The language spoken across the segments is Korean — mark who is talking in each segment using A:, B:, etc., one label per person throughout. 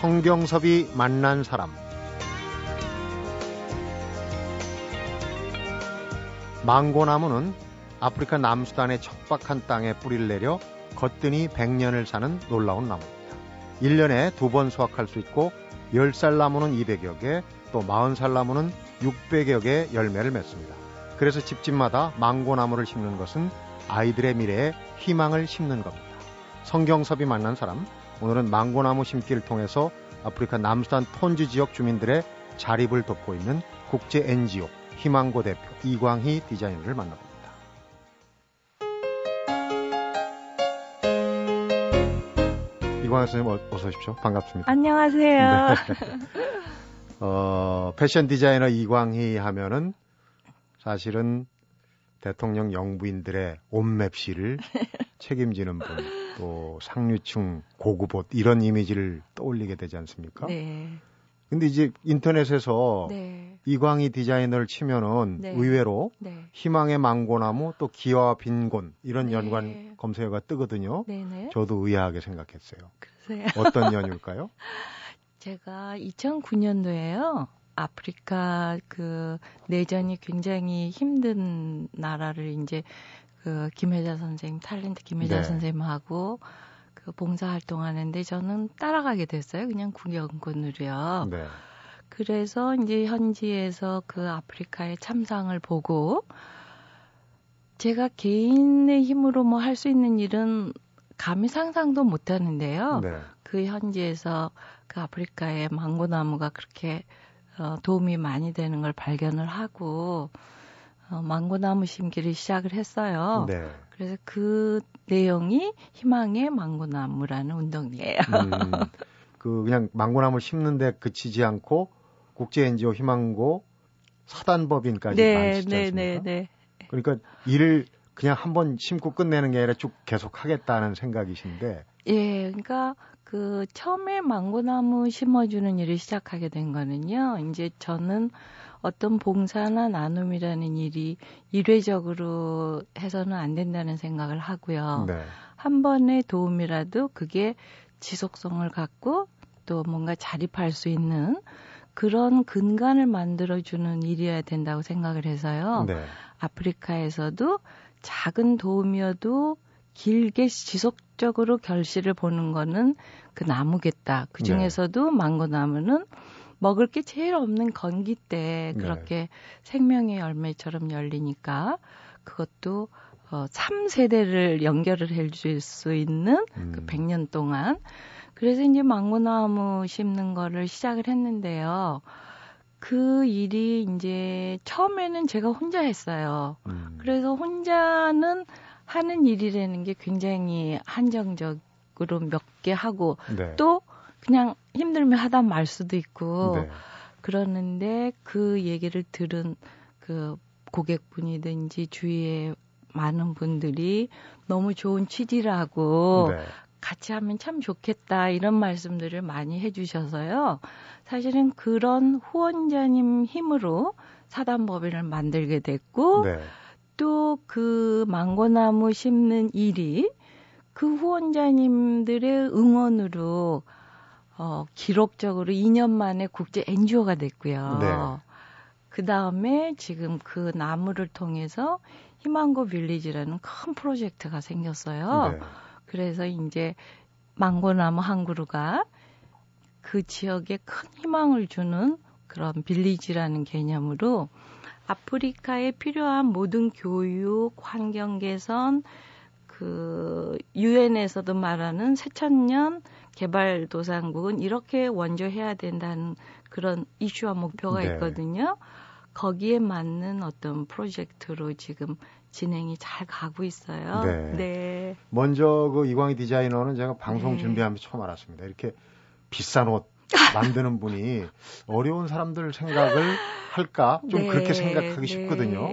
A: 성경섭이 만난 사람 망고나무는 아프리카 남수단의 척박한 땅에 뿌리를 내려 거뜬히 100년을 사는 놀라운 나무입니다. 1년에 두 번 수확할 수 있고 10살 나무는 200여 개, 또 40살 나무는 600여 개 열매를 맺습니다. 그래서 집집마다 망고나무를 심는 것은 아이들의 미래에 희망을 심는 겁니다. 성경섭이 만난 사람, 오늘은 망고나무 심기를 통해서 아프리카 남수단 톤지 지역 주민들의 자립을 돕고 있는 국제 NGO 희망고 대표 이광희 디자이너를 만나봅니다. 이광희 선생님 어, 어서 오십시오. 반갑습니다.
B: 안녕하세요. 네.
A: 어, 패션 디자이너 이광희 하면은 사실은 대통령 영부인들의 옷맵시를 책임지는 분, 또 상류층 고급 옷 이런 이미지를 떠올리게 되지 않습니까? 네. 근데 이제 인터넷에서 네. 이광희 디자이너를 치면은 네. 의외로 네. 희망의 망고나무 또 기와 빈곤 이런 네. 연관 검색어가 뜨거든요. 네네. 저도 의아하게 생각했어요.
B: 그러세요?
A: 어떤 연유일까요?
B: 제가 2009년도에요. 아프리카 그 내전이 굉장히 힘든 나라를 이제 그 김혜자 선생님 탤런트 김혜자 네. 선생님하고 그 봉사 활동 하는데 저는 따라가게 됐어요. 그냥 구경꾼으로요. 네. 그래서 이제 현지에서 그 아프리카의 참상을 보고 제가 개인의 힘으로 뭐 할 수 있는 일은 감히 상상도 못 하는데요. 네. 그 현지에서 그 아프리카의 망고나무가 그렇게 어, 도움이 많이 되는 걸 발견을 하고 어, 망고나무 심기를 시작을 했어요. 네. 그래서 그 내용이 희망의 망고나무라는 운동이에요. 음,
A: 그 그냥 망고나무를 심는데 그치지 않고 국제 NGO 희망고 사단법인까지 네, 많으시지 네, 않습니까? 네, 네. 그러니까 일을 그냥 한 번 심고 끝내는 게 아니라 쭉 계속 하겠다는 생각이신데.
B: 예, 그러니까 그 처음에 망고나무 심어주는 일을 시작하게 된 거는요. 이제 저는 어떤 봉사나 나눔이라는 일이 일회적으로 해서는 안 된다는 생각을 하고요. 네. 한 번의 도움이라도 그게 지속성을 갖고 또 뭔가 자립할 수 있는 그런 근간을 만들어주는 일이어야 된다고 생각을 해서요. 네. 아프리카에서도 작은 도움이어도 길게 지속적으로 결실을 보는 거는 그 나무겠다. 그 네. 중에서도 네. 망고 나무는 먹을 게 제일 없는 건기 때 네. 그렇게 네. 생명의 열매처럼 열리니까 그것도 어, 3세대를 연결을 해줄 수 있는 그 음. 그 100년 동안 그래서 이제 망고나무 심는 거를 시작을 했는데요. 그 일이 이제 처음에는 제가 혼자 했어요. 음. 그래서 혼자는 하는 일이라는 게 굉장히 한정적으로 몇 개 하고 네. 또 그냥 힘들면 하다 말 수도 있고 네. 그러는데 그 얘기를 들은 그 고객분이든지 주위에 많은 분들이 너무 좋은 취지라고 네. 같이 하면 참 좋겠다 이런 말씀들을 많이 해주셔서요. 사실은 그런 후원자님 힘으로 사단법인을 만들게 됐고 네. 또그 망고나무 심는 일이 그 후원자님들의 응원으로 어, 기록적으로 2년 만에 국제 NGO가 됐고요. 네. 그 다음에 지금 그 나무를 통해서 희망고 빌리지라는 큰 프로젝트가 생겼어요. 네. 그래서 이제 망고나무 한 그루가 그 지역에 큰 희망을 주는 그런 빌리지라는 개념으로 아프리카에 필요한 모든 교육, 환경 개선, 그 유엔에서도 말하는 새천년 개발도상국은 이렇게 원조해야 된다는 그런 이슈와 목표가 네. 있거든요. 거기에 맞는 어떤 프로젝트로 지금 진행이 잘 가고 있어요. 네. 네.
A: 먼저 그 이광희 디자이너는 제가 방송 네. 준비하면서 처음 알았습니다. 이렇게 비싼 옷 만드는 분이 어려운 사람들 생각을 할까 좀 네. 그렇게 생각하기 네. 쉽거든요.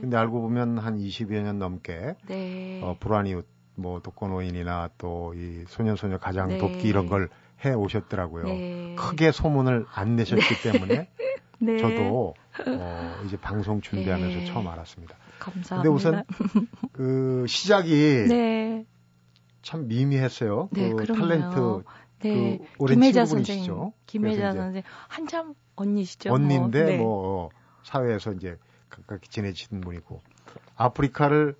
A: 근데 알고 보면 한 20여 년 넘게 네. 어, 불안이 뭐 독거노인이나 또 이 소년소녀 가장 네. 돕기 이런 걸 해 오셨더라고요. 네. 크게 소문을 안 내셨기 네. 때문에 네. 저도 어, 이제 방송 준비하면서 네. 처음 알았습니다.
B: 감사합니다.
A: 근데 우선 그 시작이 네. 참 미미했어요. 그 탤런트
B: 네.
A: 그 오랜
B: 김혜자
A: 친구분이시죠?
B: 김혜자 선생님. 한참 언니시죠.
A: 언니인데
B: 뭐. 네.
A: 뭐 사회에서 이제 가깝게 지내시는 분이고 아프리카를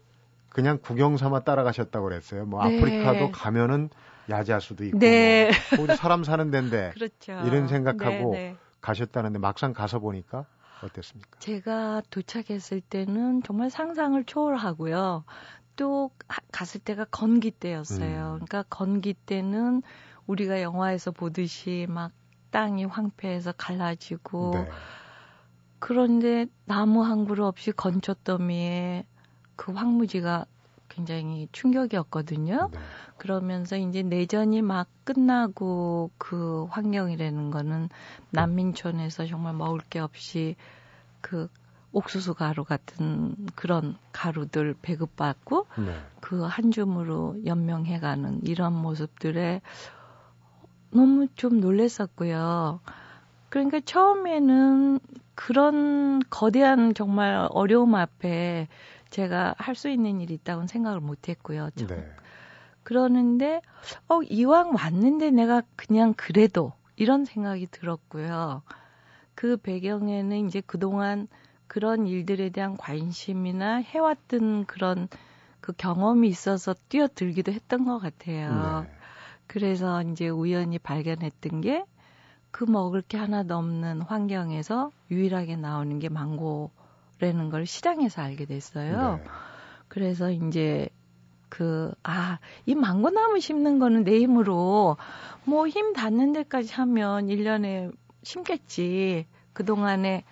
A: 그냥 구경 삼아 따라가셨다고 그랬어요. 뭐
B: 네.
A: 아프리카도 가면은 야자수도 있고
B: 네.
A: 뭐 사람 사는 데인데
B: 그렇죠.
A: 이런 생각하고
B: 네, 네.
A: 가셨다는데 막상 가서 보니까 어땠습니까?
B: 제가 도착했을 때는 정말 상상을 초월하고요. 또 가- 갔을 때가 건기 때였어요.
A: 음.
B: 그러니까 건기 때는 우리가 영화에서 보듯이 막 땅이 황폐해서 갈라지고
A: 네.
B: 그런데 나무 한 그루 없이 건초더미에 그 황무지가 굉장히 충격이었거든요.
A: 네.
B: 그러면서 이제 내전이 막 끝나고 그 환경이라는 거는 난민촌에서 정말 먹을 게 없이 그 옥수수 가루 같은 그런 가루들 배급받고
A: 네.
B: 그한 줌으로 연명해가는 이런 모습들에 너무 좀 놀랬었고요. 그러니까 처음에는 그런 거대한 정말 어려움 앞에 제가 할 수 있는 일이 있다고는 생각을 못 했고요. 참.
A: 네.
B: 그러는데, 어, 이왕 왔는데 내가 그냥 그래도 이런 생각이 들었고요. 그 배경에는 이제 그동안 그런 일들에 대한 관심이나 해왔던 그런 그 경험이 있어서 뛰어들기도 했던 것 같아요.
A: 네.
B: 그래서 이제 우연히 발견했던 게 그 먹을 게 하나도 없는 환경에서 유일하게 나오는 게 망고 라는 걸 시장에서 알게 됐어요.
A: 네.
B: 그래서 이제 그, 아, 이 망고나무 심는 거는 내 힘으로 뭐 힘 닿는 데까지 하면 1년에 심겠지. 그동안에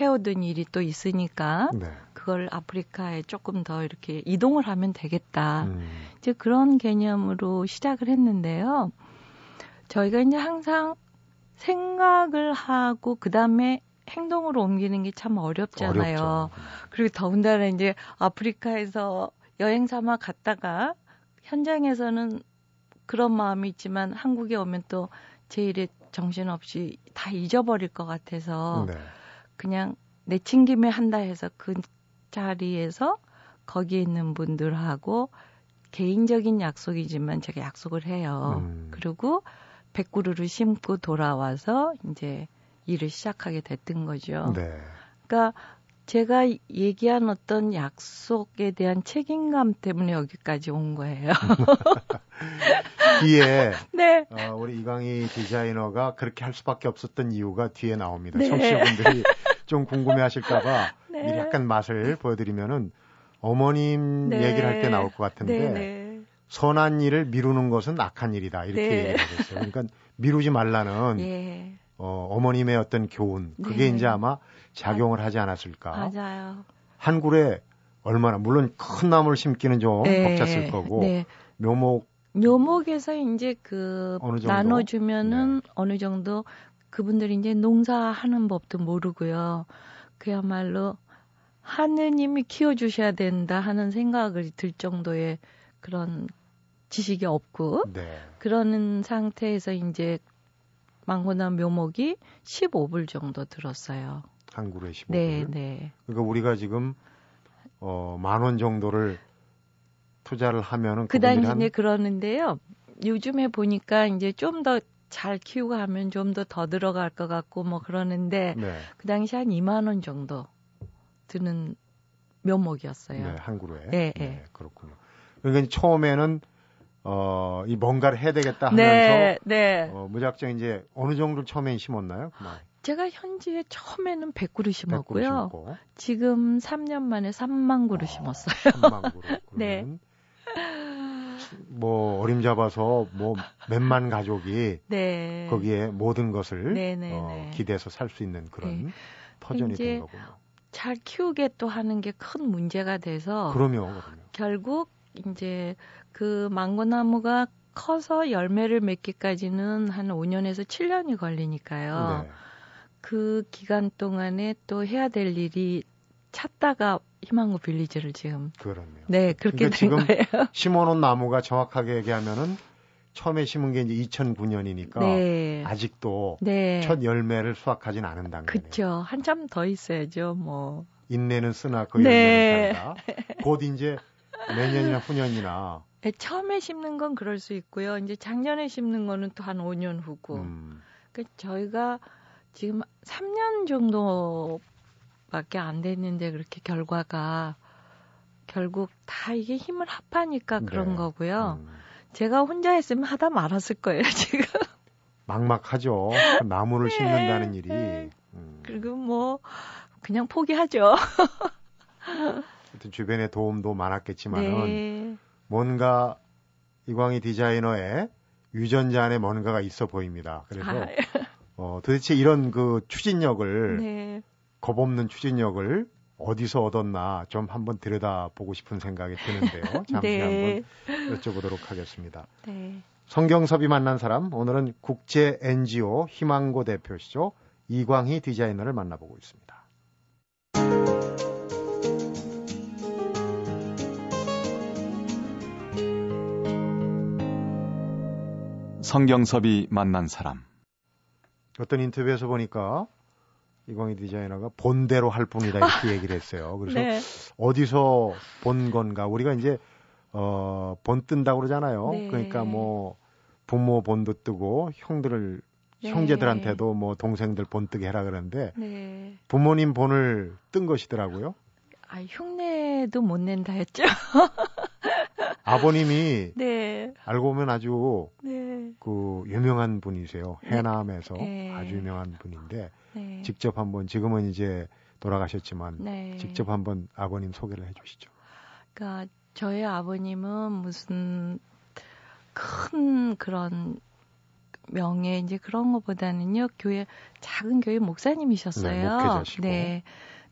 B: 해오던 일이 또 있으니까
A: 네.
B: 그걸 아프리카에 조금 더 이렇게 이동을 하면 되겠다.
A: 음.
B: 이제 그런 개념으로 시작을 했는데요. 저희가 이제 항상 생각을 하고 그 다음에 행동으로 옮기는 게 참 어렵잖아요.
A: 어렵죠.
B: 그리고 더군다나 이제 아프리카에서 여행 삼아 갔다가 현장에서는 그런 마음이 있지만 한국에 오면 또 제 일에 정신없이 다 잊어버릴 것 같아서
A: 네.
B: 그냥 내친 김에 한다 해서 그 자리에서 거기에 있는 분들하고 개인적인 약속이지만 제가 약속을 해요.
A: 음.
B: 그리고 백구루를 심고 돌아와서 이제 일을 시작하게 됐던 거죠.
A: 네.
B: 그러니까 제가 얘기한 어떤 약속에 대한 책임감 때문에 여기까지 온 거예요.
A: 뒤에
B: 네.
A: 어, 우리 이강희 디자이너가 그렇게 할 수밖에 없었던 이유가 뒤에 나옵니다.
B: 네.
A: 청취자분들이 좀 궁금해하실까봐
B: 네.
A: 미리 약간 맛을 보여드리면은 어머님
B: 네.
A: 얘기를 할 때 나올 것 같은데
B: 네, 네.
A: 선한 일을 미루는 것은 악한 일이다 이렇게
B: 네.
A: 얘기를 했어요. 그러니까 미루지 말라는
B: 예.
A: 어, 어머님의 어떤 교훈 그게
B: 네.
A: 이제 아마 작용을 하지 않았을까.
B: 맞아요.
A: 한 굴에 얼마나 물론 큰 나무를 심기는 좀
B: 네.
A: 벅찼을 거고
B: 네.
A: 묘목
B: 묘목에서 이제 그? 나눠주면은
A: 네.
B: 어느 정도 그분들이 이제 농사하는 법도 모르고요. 그야말로 하느님이 키워주셔야 된다 하는 생각을 들 정도의 그런 지식이 없고
A: 네.
B: 그러는 상태에서 이제 망고나 묘목이 15불 정도 들었어요.
A: 한 그루에 15불.
B: 네, 네.
A: 그러니까 우리가 지금 어, 만 원 정도를 투자를 하면은
B: 그 당시에
A: 한
B: 그러는데요. 요즘에 보니까 이제 좀 더 잘 키우고 하면 좀 더 더 들어갈 것 같고 뭐 그러는데
A: 네,
B: 그 당시 한 2만 원 정도 드는 묘목이었어요.
A: 네, 한 그루에.
B: 네, 네.
A: 그렇군요. 그러니까 처음에는 어, 이 뭔가를 해야 되겠다 하면서
B: 네, 네.
A: 어, 무작정 이제 어느 정도 처음에 심었나요? 그만.
B: 제가 현지에 처음에는 100그루
A: 100그루
B: 심었고요.
A: 심고
B: 지금 3년 만에 3만 그루 심었어요.
A: 3만 그루.
B: 네.
A: 뭐 어림잡아서 뭐 몇만 가족이
B: 네.
A: 거기에 모든 것을
B: 네, 네,
A: 어,
B: 네.
A: 기대서 살 수 있는 그런
B: 네.
A: 터전이
B: 이제
A: 된 거군요.
B: 잘 키우게 또 하는 게 큰 문제가 돼서
A: 그럼요, 그럼요.
B: 결국 이제 그 망고나무가 커서 열매를 맺기까지는 한 5년에서 7년이 걸리니까요.
A: 네.
B: 그 기간 동안에 또 해야 될 일이 찾다가 희망고 빌리지를 지금
A: 그렇네요.
B: 네 그렇게
A: 그러니까
B: 된 거예요.
A: 심어놓은 나무가 정확하게 얘기하면은 처음에 심은 게 이제 2009년이니까
B: 네,
A: 아직도
B: 네,
A: 첫 열매를 수확하진 않은 단계네요.
B: 그쵸. 한참 더 있어야죠. 뭐
A: 인내는 쓰나 그
B: 네.
A: 열매는 달다. 곧 이제 내년이나 후년이나
B: 네, 처음에 심는 건 그럴 수 있고요. 이제 작년에 심는 거는 또 한 5년 후고. 음. 그 저희가 지금 3년 정도밖에 안 됐는데 그렇게 결과가 결국 다 이게 힘을 합하니까 그런 네. 거고요. 음. 제가 혼자 했으면 하다 말았을 거예요, 지금.
A: 막막하죠. 그 나무를 네, 심는다는 일이. 네.
B: 음. 그리고 뭐 그냥 포기하죠.
A: 하여튼 주변에 도움도 많았겠지만은 네. 뭔가 이광희 디자이너의 유전자 안에 뭔가가 있어 보입니다. 그래서 아. 어, 도대체 이런 그 추진력을 네. 겁없는 추진력을 어디서 얻었나 좀 한번 들여다보고 싶은 생각이 드는데요. 잠시 네. 한번 여쭤보도록 하겠습니다. 네. 성경섭이 만난 사람 오늘은 국제 NGO 희망고 대표시죠 이광희 디자이너를 만나보고 있습니다.
C: 성경섭이 만난 사람.
A: 어떤 인터뷰에서 보니까 이광희 디자이너가 본대로 할 뿐이다 이렇게 얘기를 했어요. 그래서 네. 어디서 본 건가? 우리가 이제 어, 본 뜬다고 그러잖아요. 네. 그러니까 뭐 부모 본도 뜨고 형들을 네. 형제들한테도 뭐 동생들 본 뜨게 해라 그러는데 네. 부모님 본을 뜬 것이더라고요.
B: 아, 흉내도 못 낸다 했죠.
A: 아버님이 네. 알고 보면 아주 네. 그 유명한 분이세요. 네. 해남에서 네. 아주 유명한 분인데 네. 직접 한번 지금은 이제 돌아가셨지만 네. 직접 한번 아버님 소개를 해주시죠.
B: 그러니까 저희 아버님은 무슨 큰 그런 명예 이제 그런 것보다는요 교회 작은 교회 목사님이셨어요.
A: 네, 네.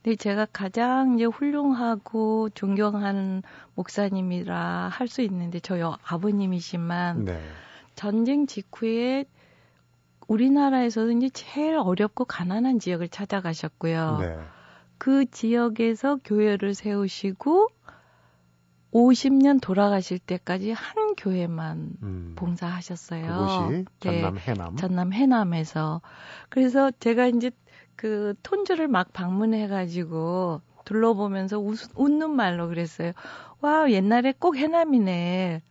B: 근데 제가 가장 이제 훌륭하고 존경하는 목사님이라 할 수 있는데 저희 아버님이지만 네. 전쟁 직후에 우리나라에서도 이제 제일 어렵고 가난한 지역을 찾아가셨고요. 네. 그 지역에서 교회를 세우시고 50년 돌아가실 때까지 한 교회만 음. 봉사하셨어요.
A: 그곳이 전남 네. 해남.
B: 전남 해남에서. 그래서 제가 이제 그 톤주를 막 방문해가지고 둘러보면서 웃, 웃는 말로 그랬어요. 와, 옛날에 꼭 해남이네.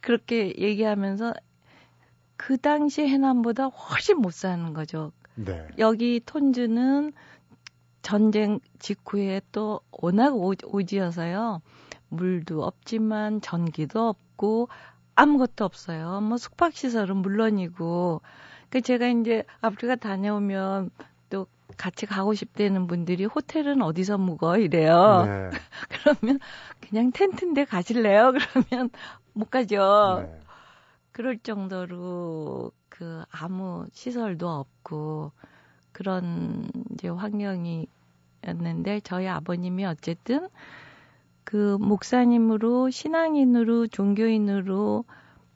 B: 그렇게 얘기하면서 그 당시 해남보다 훨씬 못 사는 거죠. 네. 여기 톤주는 전쟁 직후에 또 워낙 오, 오지여서요. 물도 없지만 전기도 없고 아무것도 없어요. 뭐 숙박시설은 물론이고 그 제가 이제 아프리카 다녀오면 또 같이 가고 싶다는 분들이 호텔은 어디서 묵어 이래요. 네. 그러면 그냥 텐트인데 가실래요? 그러면 못 가죠. 네. 그럴 정도로 그 아무 시설도 없고 그런 이제 환경이었는데 저희 아버님이 어쨌든 그 목사님으로 신앙인으로 종교인으로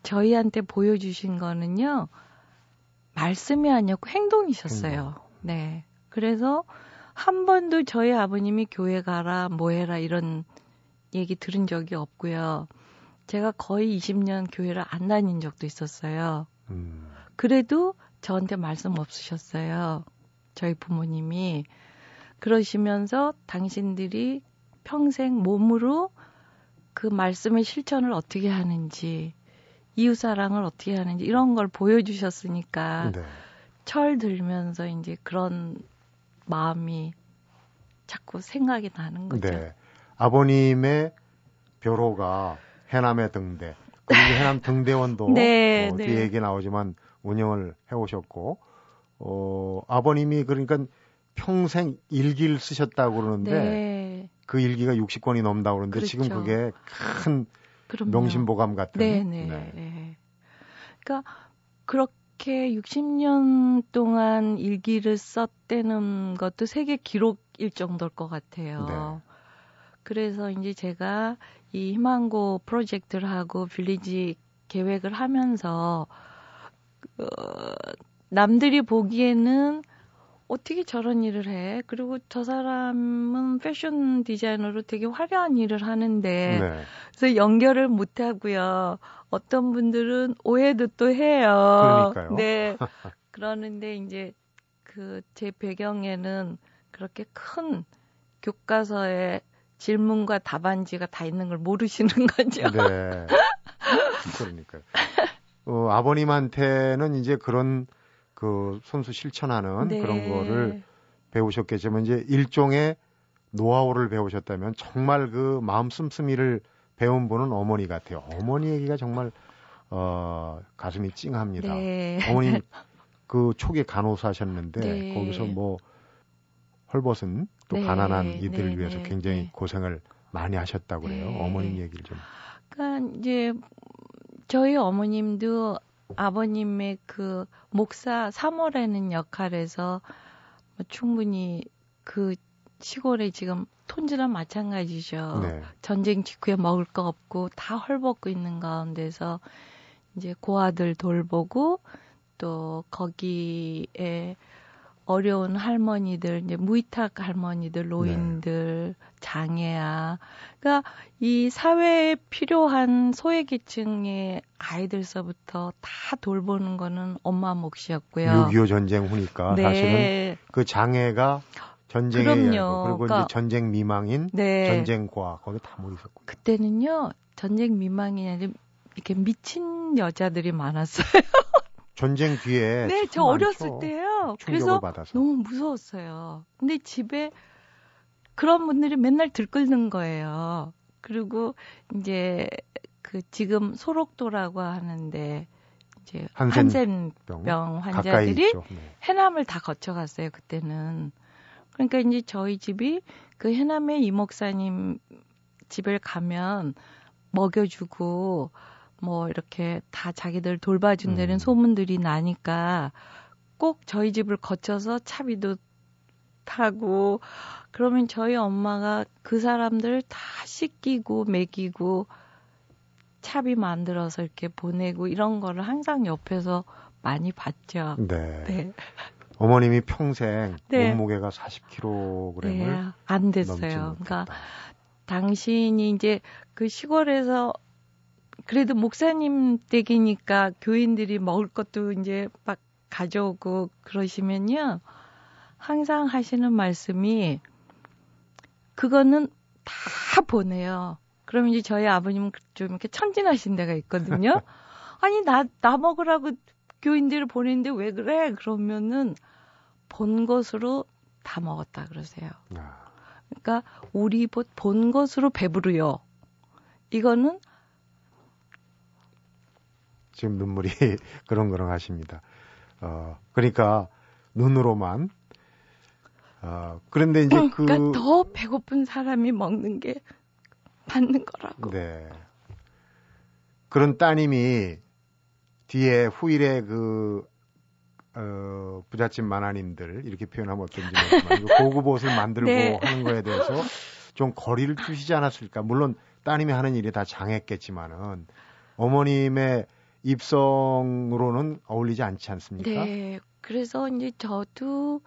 B: 저희한테 보여주신 거는요. 말씀이 아니었고 행동이셨어요. 음. 네. 그래서 한 번도 저희 아버님이 교회 가라, 뭐 해라 이런 얘기 들은 적이 없고요. 제가 거의 20년 교회를 안 다닌 적도 있었어요. 음. 그래도 저한테 말씀 없으셨어요. 저희 부모님이. 그러시면서 당신들이 평생 몸으로 그 말씀의 실천을 어떻게 하는지, 이웃 사랑을 어떻게 하는지 이런 걸 보여주셨으니까 네. 철 들면서 이제 그런 마음이 자꾸 생각이 나는 거죠. 네.
A: 아버님의 벼로가 해남의 등대 그리고 해남 등대원도 네, 어, 뒤에 네. 얘기 나오지만 운영을 해오셨고 어, 아버님이 그러니까 평생 일기를 쓰셨다고 그러는데 네. 그 일기가 60권이 넘다고 그러는데 그렇죠. 지금 그게 큰 그럼요. 명심보감 같은.
B: 네네. 네. 네. 그러니까 그렇게 60년 동안 일기를 썼다는 것도 세계 기록일 정도일 것 같아요. 네. 그래서 이제 제가 이 희망고 프로젝트를 하고 빌리지 계획을 하면서 어, 남들이 보기에는 어떻게 저런 일을 해? 그리고 저 사람은 패션 디자이너로 되게 화려한 일을 하는데 네. 그래서 연결을 못 하고요. 어떤 분들은 오해도 또 해요.
A: 그러니까요.
B: 네. 그러는데 이제 그 제 배경에는 그렇게 큰 교과서에 질문과 답안지가 다 있는 걸 모르시는 거죠.
A: 네. 그러니까요. 어, 아버님한테는 이제 그런 그 손수 실천하는
B: 네.
A: 그런 거를 배우셨겠지만 이제 일종의 노하우를 배우셨다면 정말 그 마음 씀씀이를 배운 분은 어머니 같아요. 어머니 얘기가 정말 어 가슴이 찡합니다.
B: 네.
A: 어머님 그 초기 간호사 하셨는데
B: 네.
A: 거기서 뭐 헐벗은 또
B: 네,
A: 가난한 이들을
B: 네,
A: 위해서
B: 네,
A: 굉장히
B: 네.
A: 고생을 많이 하셨다고 그래요.
B: 네.
A: 어머님 얘기를 좀.
B: 그러니까 이제 저희 어머님도 아버님의 그 목사 사모라는 역할에서 뭐 충분히 그 시골에 지금 톤지랑 마찬가지죠.
A: 네.
B: 전쟁 직후에 먹을 거 없고 다 헐벗고 있는 가운데서 이제 고아들 돌보고 또 거기에 어려운 할머니들, 이제 무위탁 할머니들, 노인들, 장애아. 그러니까 이 사회에 필요한 소외계층의 아이들서부터 다 돌보는 거는 엄마 몫이었고요.
A: 6.25 전쟁 후니까
B: 네.
A: 사실은 그 장애가 전쟁에
B: 그럼요.
A: 그리고
B: 그러니까-
A: 이제 전쟁 미망인
B: 네.
A: 전쟁과 거기 다 모이셨고.
B: 그때는요, 전쟁 미망이 아니라 이렇게 미친 여자들이 많았어요.
A: 전쟁 뒤에
B: 네, 참저 어렸을. 때요. 그래서
A: 받아서.
B: 너무 무서웠어요. 근데 집에 그런 분들이 맨날 들끓는 거예요. 그리고 이제 그 지금 소록도라고 하는데 이제
A: 한센병
B: 환자들이.
A: 네.
B: 해남을 다 거쳐갔어요 그때는. 그러니까 이제 저희 집이 그 해남의 이 목사님 집에 가면 먹여주고 뭐 이렇게 다 자기들 돌봐준다는
A: 음.
B: 소문들이 나니까 꼭 저희 집을 거쳐서 차비도 타고 그러면 저희 엄마가 그 사람들 다 씻기고 먹이고 차비 만들어서 이렇게 보내고 이런 거를 항상 옆에서 많이 봤죠.
A: 네.
B: 네.
A: 어머님이 평생
B: 네.
A: 몸무게가 40kg을
B: 네, 안 됐어요. 그러니까. 당신이 이제 그 시골에서 그래도 목사님 댁이니까 교인들이 먹을 것도 이제 막 가져오고 그러시면요. 항상 하시는 말씀이 그거는 다 보내요. 그러면 이제 저희 아버님은 좀 이렇게 천진하신 데가 있거든요. 아니 나 나 먹으라고 교인들을 보내는데 왜 그래? 그러면은 본 것으로 다 먹었다 그러세요.
A: 아,
B: 그러니까 우리 보- 본 것으로 배부르요. 이거는
A: 지금 눈물이 그렁그렁 하십니다. 어, 그러니까 눈으로만 어, 그런데 이제 그
B: 그러니까 더 배고픈 사람이 먹는 게 맞는 거라고.
A: 네. 그런 따님이 뒤에 후일에 그, 어, 부잣집 만화님들, 이렇게 표현하면 어떤지 모르지만, 그 고급 옷을 만들고
B: 네.
A: 하는 거에 대해서 좀 거리를 두시지 않았을까. 물론 따님이 하는 일이 다 장했겠지만은, 어머님의 입성으로는 어울리지 않지 않습니까?
B: 네. 그래서 이제 저도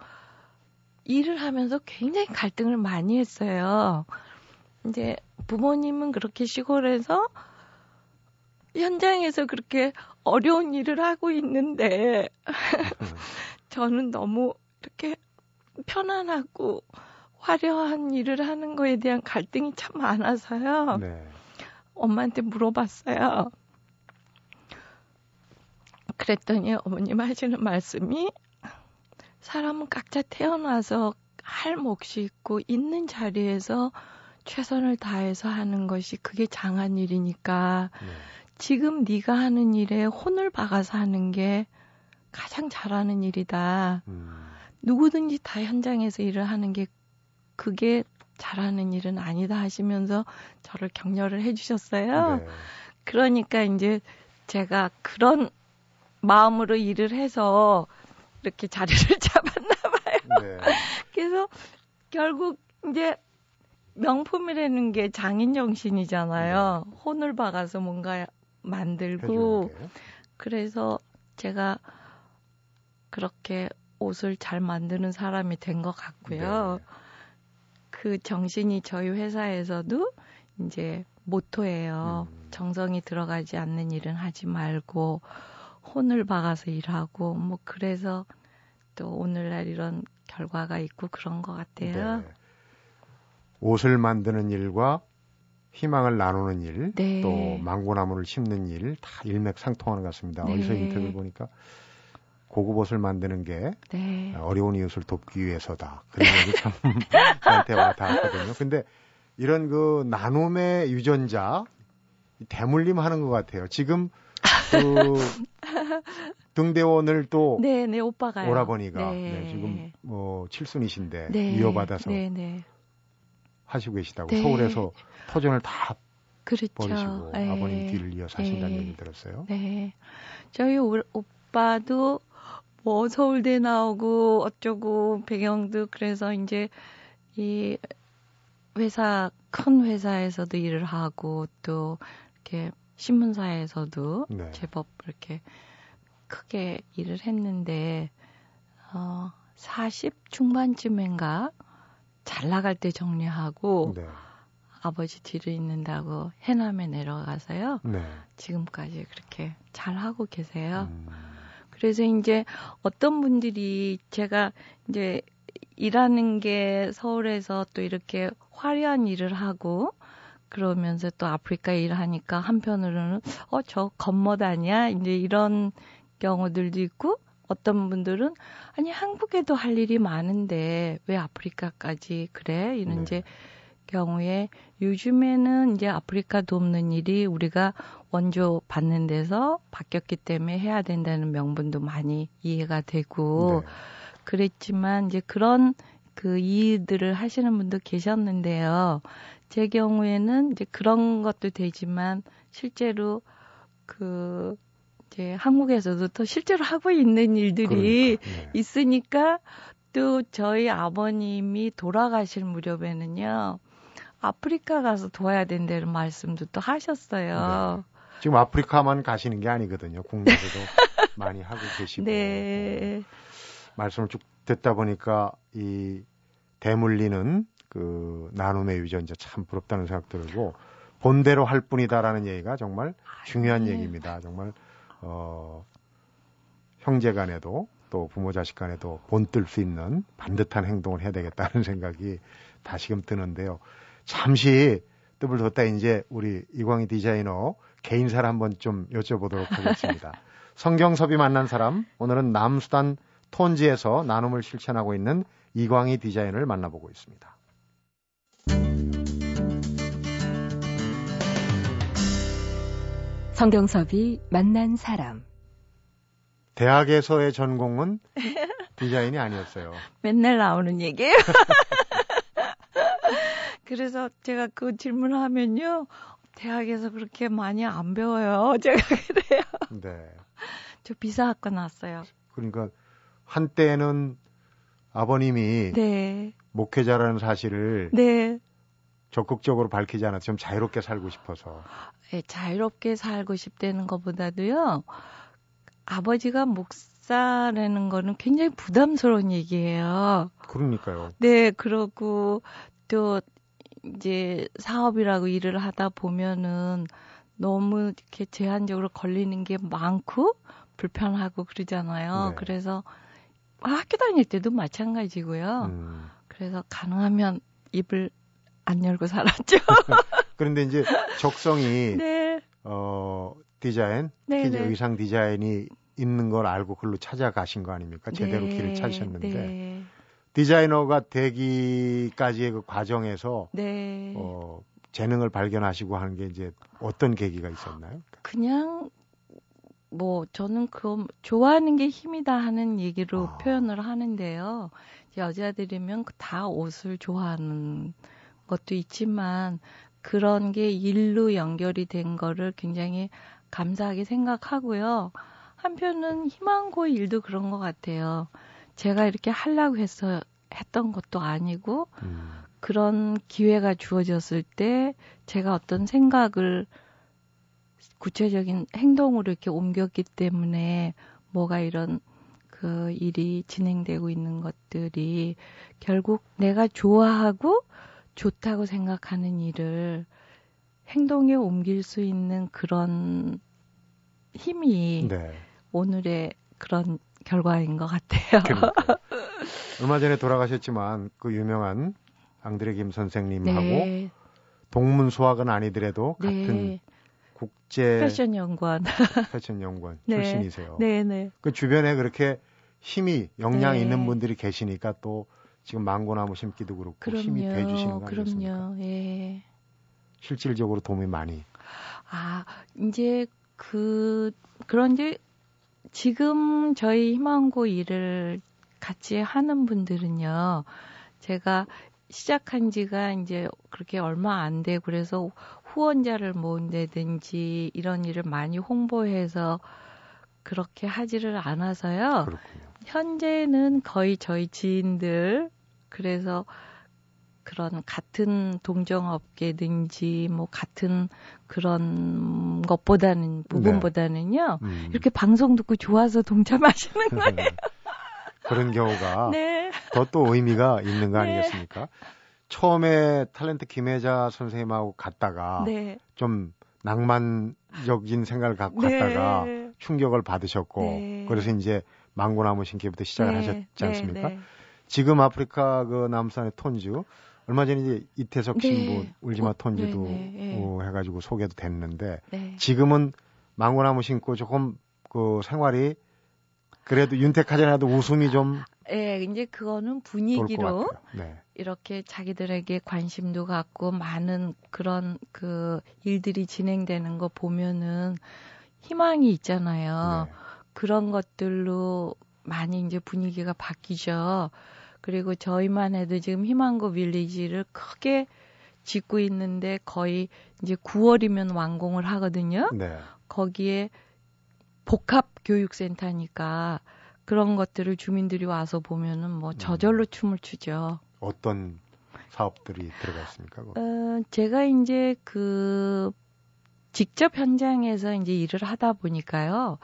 B: 일을 하면서 굉장히 갈등을 많이 했어요. 이제 부모님은 그렇게 시골에서 현장에서 그렇게 어려운 일을 하고 있는데 저는 너무 이렇게 편안하고 화려한 일을 하는 거에 대한 갈등이 참 많아서요.
A: 네.
B: 엄마한테 물어봤어요. 그랬더니 어머님 하시는 말씀이 사람은 각자 태어나서 할 몫이 있고 있는 자리에서 최선을 다해서 하는 것이 그게 장한 일이니까
A: 네.
B: 지금 네가 하는 일에 혼을 박아서 하는 게 가장 잘하는 일이다.
A: 음,
B: 누구든지 다 현장에서 일을 하는 게 그게 잘하는 일은 아니다 하시면서 저를 격려를 해주셨어요.
A: 네.
B: 그러니까 이제 제가 그런 마음으로 일을 해서 이렇게 자리를 잡았나 봐요.
A: 네.
B: 그래서 결국 이제 명품이라는 게 장인 정신이잖아요. 혼을 박아서 뭔가 만들고. 그래서 제가 그렇게 옷을 잘 만드는 사람이 된 것 같고요.
A: 네.
B: 그 정신이 저희 회사에서도 이제 모토예요.
A: 음.
B: 정성이 들어가지 않는 일은 하지 말고 혼을 박아서 일하고 뭐 그래서 또 오늘날 이런 결과가 있고 그런 것 같아요.
A: 네. 옷을 만드는 일과 희망을 나누는 일,
B: 네.
A: 또 망고나무를 심는 일 다 일맥상통하는 것 같습니다.
B: 네.
A: 어디서 인터뷰를 보니까 고급 옷을 만드는 게
B: 네.
A: 어려운 이웃을 돕기 위해서다. 그런 얘기 참 저한테 와 닿았거든요. 근데 이런 그 나눔의 유전자 대물림 하는 것 같아요. 지금 그 등대원을 또
B: 네, 네, 오빠가요.
A: 오라버니가
B: 네.
A: 네, 지금 뭐 칠순이신데
B: 네.
A: 이어받아서
B: 네, 네.
A: 하시고 계시다고
B: 네.
A: 서울에서 터전을 다
B: 그렇죠.
A: 버리시고
B: 네.
A: 아버님 뒤를 이어 사신다는
B: 네.
A: 얘기 들었어요.
B: 네. 저희 오, 오빠도 뭐 서울대 나오고 어쩌고 배경도 그래서 이제 이 회사 큰 회사에서도 일을 하고 또 이렇게 신문사에서도
A: 네.
B: 제법 이렇게 크게 일을 했는데 어 40 중반쯤인가 잘 나갈 때 정리하고
A: 네.
B: 아버지 뒤를 잇는다고 해남에 내려가서요.
A: 네.
B: 지금까지 그렇게 잘 하고 계세요.
A: 음,
B: 그래서 이제 어떤 분들이 제가 이제 일하는 게 서울에서 또 이렇게 화려한 일을 하고 그러면서 또 아프리카 일을 하니까 한편으로는 어 저 겉멋 아니야 이제 이런 경우들도 있고 어떤 분들은 아니 한국에도 할 일이 많은데 왜 아프리카까지 그래 이런
A: 네.
B: 이제 경우에 요즘에는 이제 아프리카 돕는 일이 우리가 원조 받는 데서 바뀌었기 때문에 해야 된다는 명분도 많이 이해가 되고
A: 네.
B: 그랬지만 이제 그런 그 이의들을 하시는 분도 계셨는데요. 제 경우에는 이제 그런 것도 되지만 실제로 그 이제 한국에서도 더 실제로 하고 있는 일들이
A: 그러니까, 네.
B: 있으니까 또 저희 아버님이 돌아가실 무렵에는요. 아프리카 가서 도와야 된다는 말씀도 또 하셨어요.
A: 지금 아프리카만 가시는 게 아니거든요. 국내에서도 많이 하고 계시고
B: 네.
A: 말씀을 쭉 듣다 보니까 이 대물리는 그 나눔의 유전자 참 부럽다는 생각 들고 본대로 할 뿐이다라는 얘기가 정말 중요한
B: 네.
A: 얘기입니다. 정말 어 형제 간에도 또 부모 자식 간에도 본뜰 수 있는 반듯한 행동을 해야 되겠다는 생각이 다시금 드는데요. 잠시 뜻을 뒀다 이제 우리 이광희 디자이너 개인사를 한번 좀 여쭤보도록 하겠습니다. 성경섭이 만난 사람 오늘은 남수단 톤지에서 나눔을 실천하고 있는 이광희 디자이너를 만나보고 있습니다.
C: 성경섭이 만난 사람.
A: 대학에서의 전공은 디자인이 아니었어요.
B: 맨날 나오는 얘기예요. 그래서 제가 그 질문을 하면요. 대학에서 그렇게 많이 안 배워요. 제가 그래요.
A: 네.
B: 저 비사학과 나왔어요.
A: 그러니까 한때는 아버님이
B: 네.
A: 목회자라는 사실을
B: 네. 적극적으로
A: 밝히지 않아서 좀 자유롭게 살고 싶어서
B: 예, 자유롭게 살고 싶다는 것보다도요. 아버지가 목사라는 거는 굉장히 부담스러운 얘기예요.
A: 그러니까요.
B: 네, 그러고 또 이제 사업이라고 일을 하다 보면은 너무 이렇게 제한적으로 걸리는 게 많고 불편하고 그러잖아요.
A: 네.
B: 그래서 학교 다닐 때도 마찬가지고요.
A: 음.
B: 그래서 가능하면 입을 안 열고 살았죠.
A: 그런데 이제 적성이
B: 네,
A: 어 디자인,
B: 네,
A: 이제
B: 네.
A: 의상 디자인이 있는 걸 알고 글로 찾아가신 거 아닙니까? 제대로
B: 네,
A: 길을 찾으셨는데
B: 네,
A: 디자이너가 되기까지의 그 과정에서
B: 네.
A: 어 재능을 발견하시고 하는 게 이제 어떤 계기가 있었나요?
B: 그냥 뭐 저는 그 좋아하는 게 힘이다 하는 얘기로
A: 아.
B: 표현을 하는데요. 여자들이면 다 옷을 좋아하는 것도 있지만 그런 게 일로 연결이 된 거를 굉장히 감사하게 생각하고요. 한편은 희망고 일도 그런 것 같아요. 제가 이렇게 하려고 해서 했던 것도 아니고
A: 음.
B: 그런 기회가 주어졌을 때 제가 어떤 생각을 구체적인 행동으로 이렇게 옮겼기 때문에 뭐가 이런 그 일이 진행되고 있는 것들이 결국 내가 좋아하고 좋다고 생각하는 일을 행동에 옮길 수 있는 그런 힘이
A: 네.
B: 오늘의 그런 결과인 것 같아요.
A: 그러니까요. 얼마 전에 돌아가셨지만 그 유명한 앙드레 김 선생님하고
B: 네.
A: 동문 수학은 아니더라도
B: 네.
A: 같은 국제
B: 패션 연구원.
A: 패션 연구원
B: 네.
A: 출신이세요.
B: 네, 네.
A: 그 주변에 그렇게 힘이 역량이
B: 네.
A: 있는 분들이 계시니까 또 지금 망고나무 심기도 그렇고 힘이 돼 주시는 거 아니겠습니까?
B: 그럼요. 예.
A: 실질적으로 도움이 많이.
B: 아, 이제 그 그런데 지금 저희 희망고 일을 같이 하는 분들은요. 제가 시작한 지가 이제 그렇게 얼마 안 되고 그래서 후원자를 모은다든지 이런 일을 많이 홍보해서 그렇게 하지를 않아서요.
A: 그렇군요.
B: 현재는 거의 저희 지인들 그래서 그런 같은 동정업계든지 뭐 같은 그런 것보다는 부분보다는요
A: 음.
B: 이렇게 방송 듣고 좋아서 동참하시는 거예요.
A: 그런 경우가
B: 네,
A: 더또 의미가 있는 거
B: 네.
A: 아니겠습니까? 처음에 탤런트 김혜자 선생님하고 갔다가
B: 네,
A: 좀 낭만적인 생각을 갖고 갔다가
B: 네,
A: 충격을 받으셨고
B: 네.
A: 그래서 이제 망고나무 심기부터 시작을
B: 네,
A: 하셨지
B: 네,
A: 않습니까?
B: 네.
A: 지금 아프리카 그 남산의 톤주 얼마 전에 이제 이태석
B: 네.
A: 신부 울지마
B: 어,
A: 톤주도
B: 네, 네, 네.
A: 어, 해가지고 소개도 됐는데
B: 네.
A: 지금은 망고나무 심고 조금 그 생활이 그래도 윤택하지 않아도 웃음이 좀
B: 예, 이제 그거는 분위기로.
A: 네.
B: 이렇게 자기들에게 관심도 갖고 많은 그런 그 일들이 진행되는 거 보면은 희망이 있잖아요.
A: 네.
B: 그런 것들로 많이 이제 분위기가 바뀌죠. 그리고 저희만 해도 지금 희망고 빌리지를 크게 짓고 있는데 거의 이제 9월이면 완공을 하거든요.
A: 네.
B: 거기에 복합 교육센터니까 그런 것들을 주민들이 와서 보면은 뭐 저절로 춤을 추죠.
A: 어떤 사업들이 들어가 있습니까?
B: 어, 제가 이제 그 직접 현장에서 이제 일을 하다 보니까요.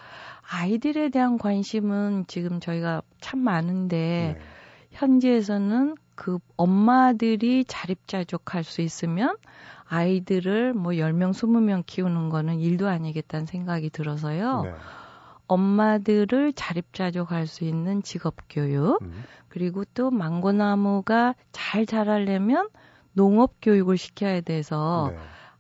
B: 아이들에 대한 관심은 지금 저희가 참 많은데
A: 네.
B: 현지에서는 그 엄마들이 자립자족할 수 있으면 아이들을 뭐 10명, 20명 키우는 거는 일도 아니겠다는 생각이 들어서요.
A: 네.
B: 엄마들을 자립자족할 수 있는 직업교육,
A: 음.
B: 그리고 또 망고나무가 잘 자라려면 농업 교육을 시켜야 돼서
A: 네.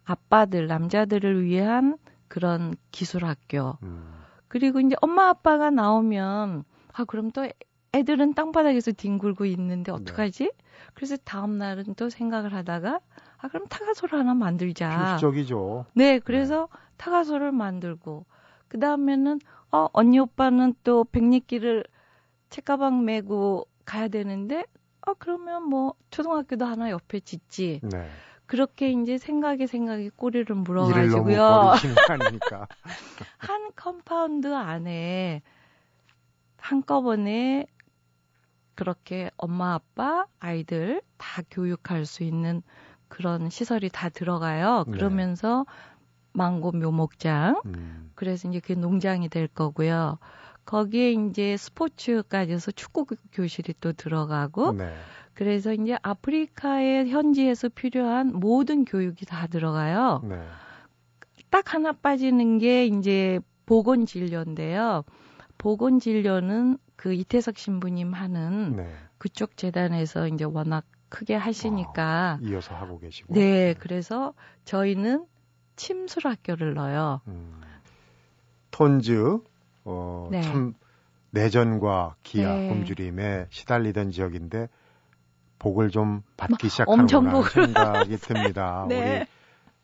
B: 아빠들, 남자들을 위한 그런 기술 학교.
A: 음.
B: 그리고 이제 엄마 아빠가 나오면 아 그럼 또 애들은 땅바닥에서 뒹굴고 있는데 어떡하지? 그래서 다음 날은 또 생각을 하다가 아 그럼 타가소를 하나 만들자.
A: 필수적이죠.
B: 네, 그래서 탁아소를 만들고 그 다음에는 어 언니 오빠는 또 백리길을 책가방 메고 가야 되는데 어 그러면 뭐 초등학교도 하나 옆에 짓지.
A: 네.
B: 그렇게 이제 생각에 생각에 꼬리를 물어가지고요. 한 compound 안에 한꺼번에 그렇게 엄마 아빠 아이들 다 교육할 수 있는 그런 시설이 다 들어가요.
A: 네.
B: 그러면서 망고 묘목장
A: 음.
B: 그래서 이제 그게 농장이 될 거고요. 거기에 이제 스포츠까지 해서 축구 교실이 또 들어가고
A: 네.
B: 그래서 이제 아프리카의 현지에서 필요한 모든 교육이 다 들어가요.
A: 네.
B: 딱 하나 빠지는 게 이제 보건 진료인데요. 보건 진료는 그 이태석 신부님 하는
A: 네.
B: 그쪽 재단에서 이제 워낙 크게 하시니까
A: 이어서 하고 계시고.
B: 네, 그래서 저희는 침술 학교를 넣어요.
A: 음. 톤즈 어,
B: 네.
A: 참 내전과 기아
B: 네.
A: 굶주림에 시달리던 지역인데 복을 좀 받기
B: 뭐,
A: 시작하는구나. 생각이 듭니다.
B: 네.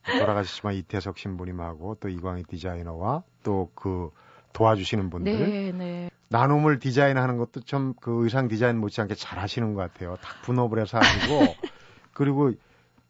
A: 우리 돌아가셨지만 이태석 신부님하고 또 이광희 디자이너와 또 그 도와주시는 분들
B: 네, 네.
A: 나눔을 디자인하는 것도 좀그 의상 디자인 못지않게 잘 하시는 것 같아요. 딱 분업을 해서 하시고 그리고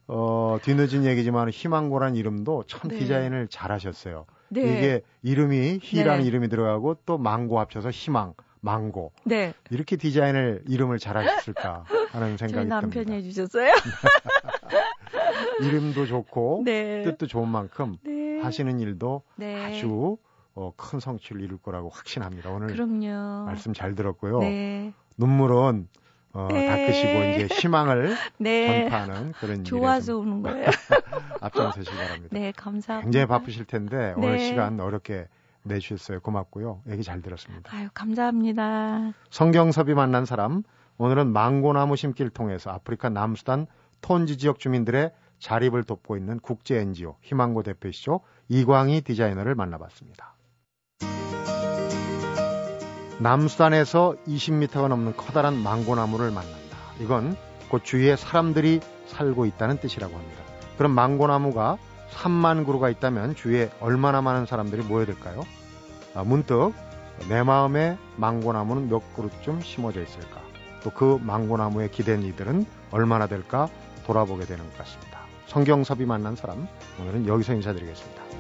A: 어 뒤늦은 얘기지만 희망고란 이름도 참
B: 네.
A: 디자인을 잘 하셨어요.
B: 네.
A: 이게 이름이 희라는
B: 네.
A: 이름이 들어가고 또 망고 합쳐서 희망, 망고
B: 네.
A: 이렇게 디자인을 이름을 잘 하셨을까 하는 생각이
B: 남편이
A: 듭니다.
B: 해주셨어요.
A: 이름도 좋고
B: 네.
A: 뜻도 좋은 만큼
B: 네.
A: 하시는 일도
B: 네.
A: 아주 어, 큰 성취를 이룰 거라고 확신합니다. 오늘
B: 그럼요.
A: 말씀 잘 들었고요.
B: 네.
A: 눈물은 어,
B: 네.
A: 닦으시고 이제 희망을
B: 네.
A: 전파하는 그런
B: 좋아서 우는 거예요.
A: 좀 앞장서시기 바랍니다.
B: 네, 감사합니다.
A: 굉장히 바쁘실 텐데 오늘
B: 네.
A: 시간 어렵게 내주셨어요. 고맙고요. 얘기 잘 들었습니다.
B: 아유, 감사합니다.
A: 성경섭이 만난 사람 오늘은 망고나무 심기를 통해서 아프리카 남수단 톤지 지역 주민들의 자립을 돕고 있는 국제 NGO 희망고 대표이시죠. 이광희 디자이너를 만나봤습니다. 남수단에서 20m가 넘는 커다란 망고나무를 만난다. 이건 그 주위에 사람들이 살고 있다는 뜻이라고 합니다. 그럼 망고나무가 3만 그루가 있다면 주위에 얼마나 많은 사람들이 모여들까요? 아, 문득 내 마음에 망고나무는 몇 그루쯤 심어져 있을까? 또 그 망고나무에 기댄 이들은 얼마나 될까 돌아보게 되는 것 같습니다. 성경섭이 만난 사람 오늘은 여기서 인사드리겠습니다.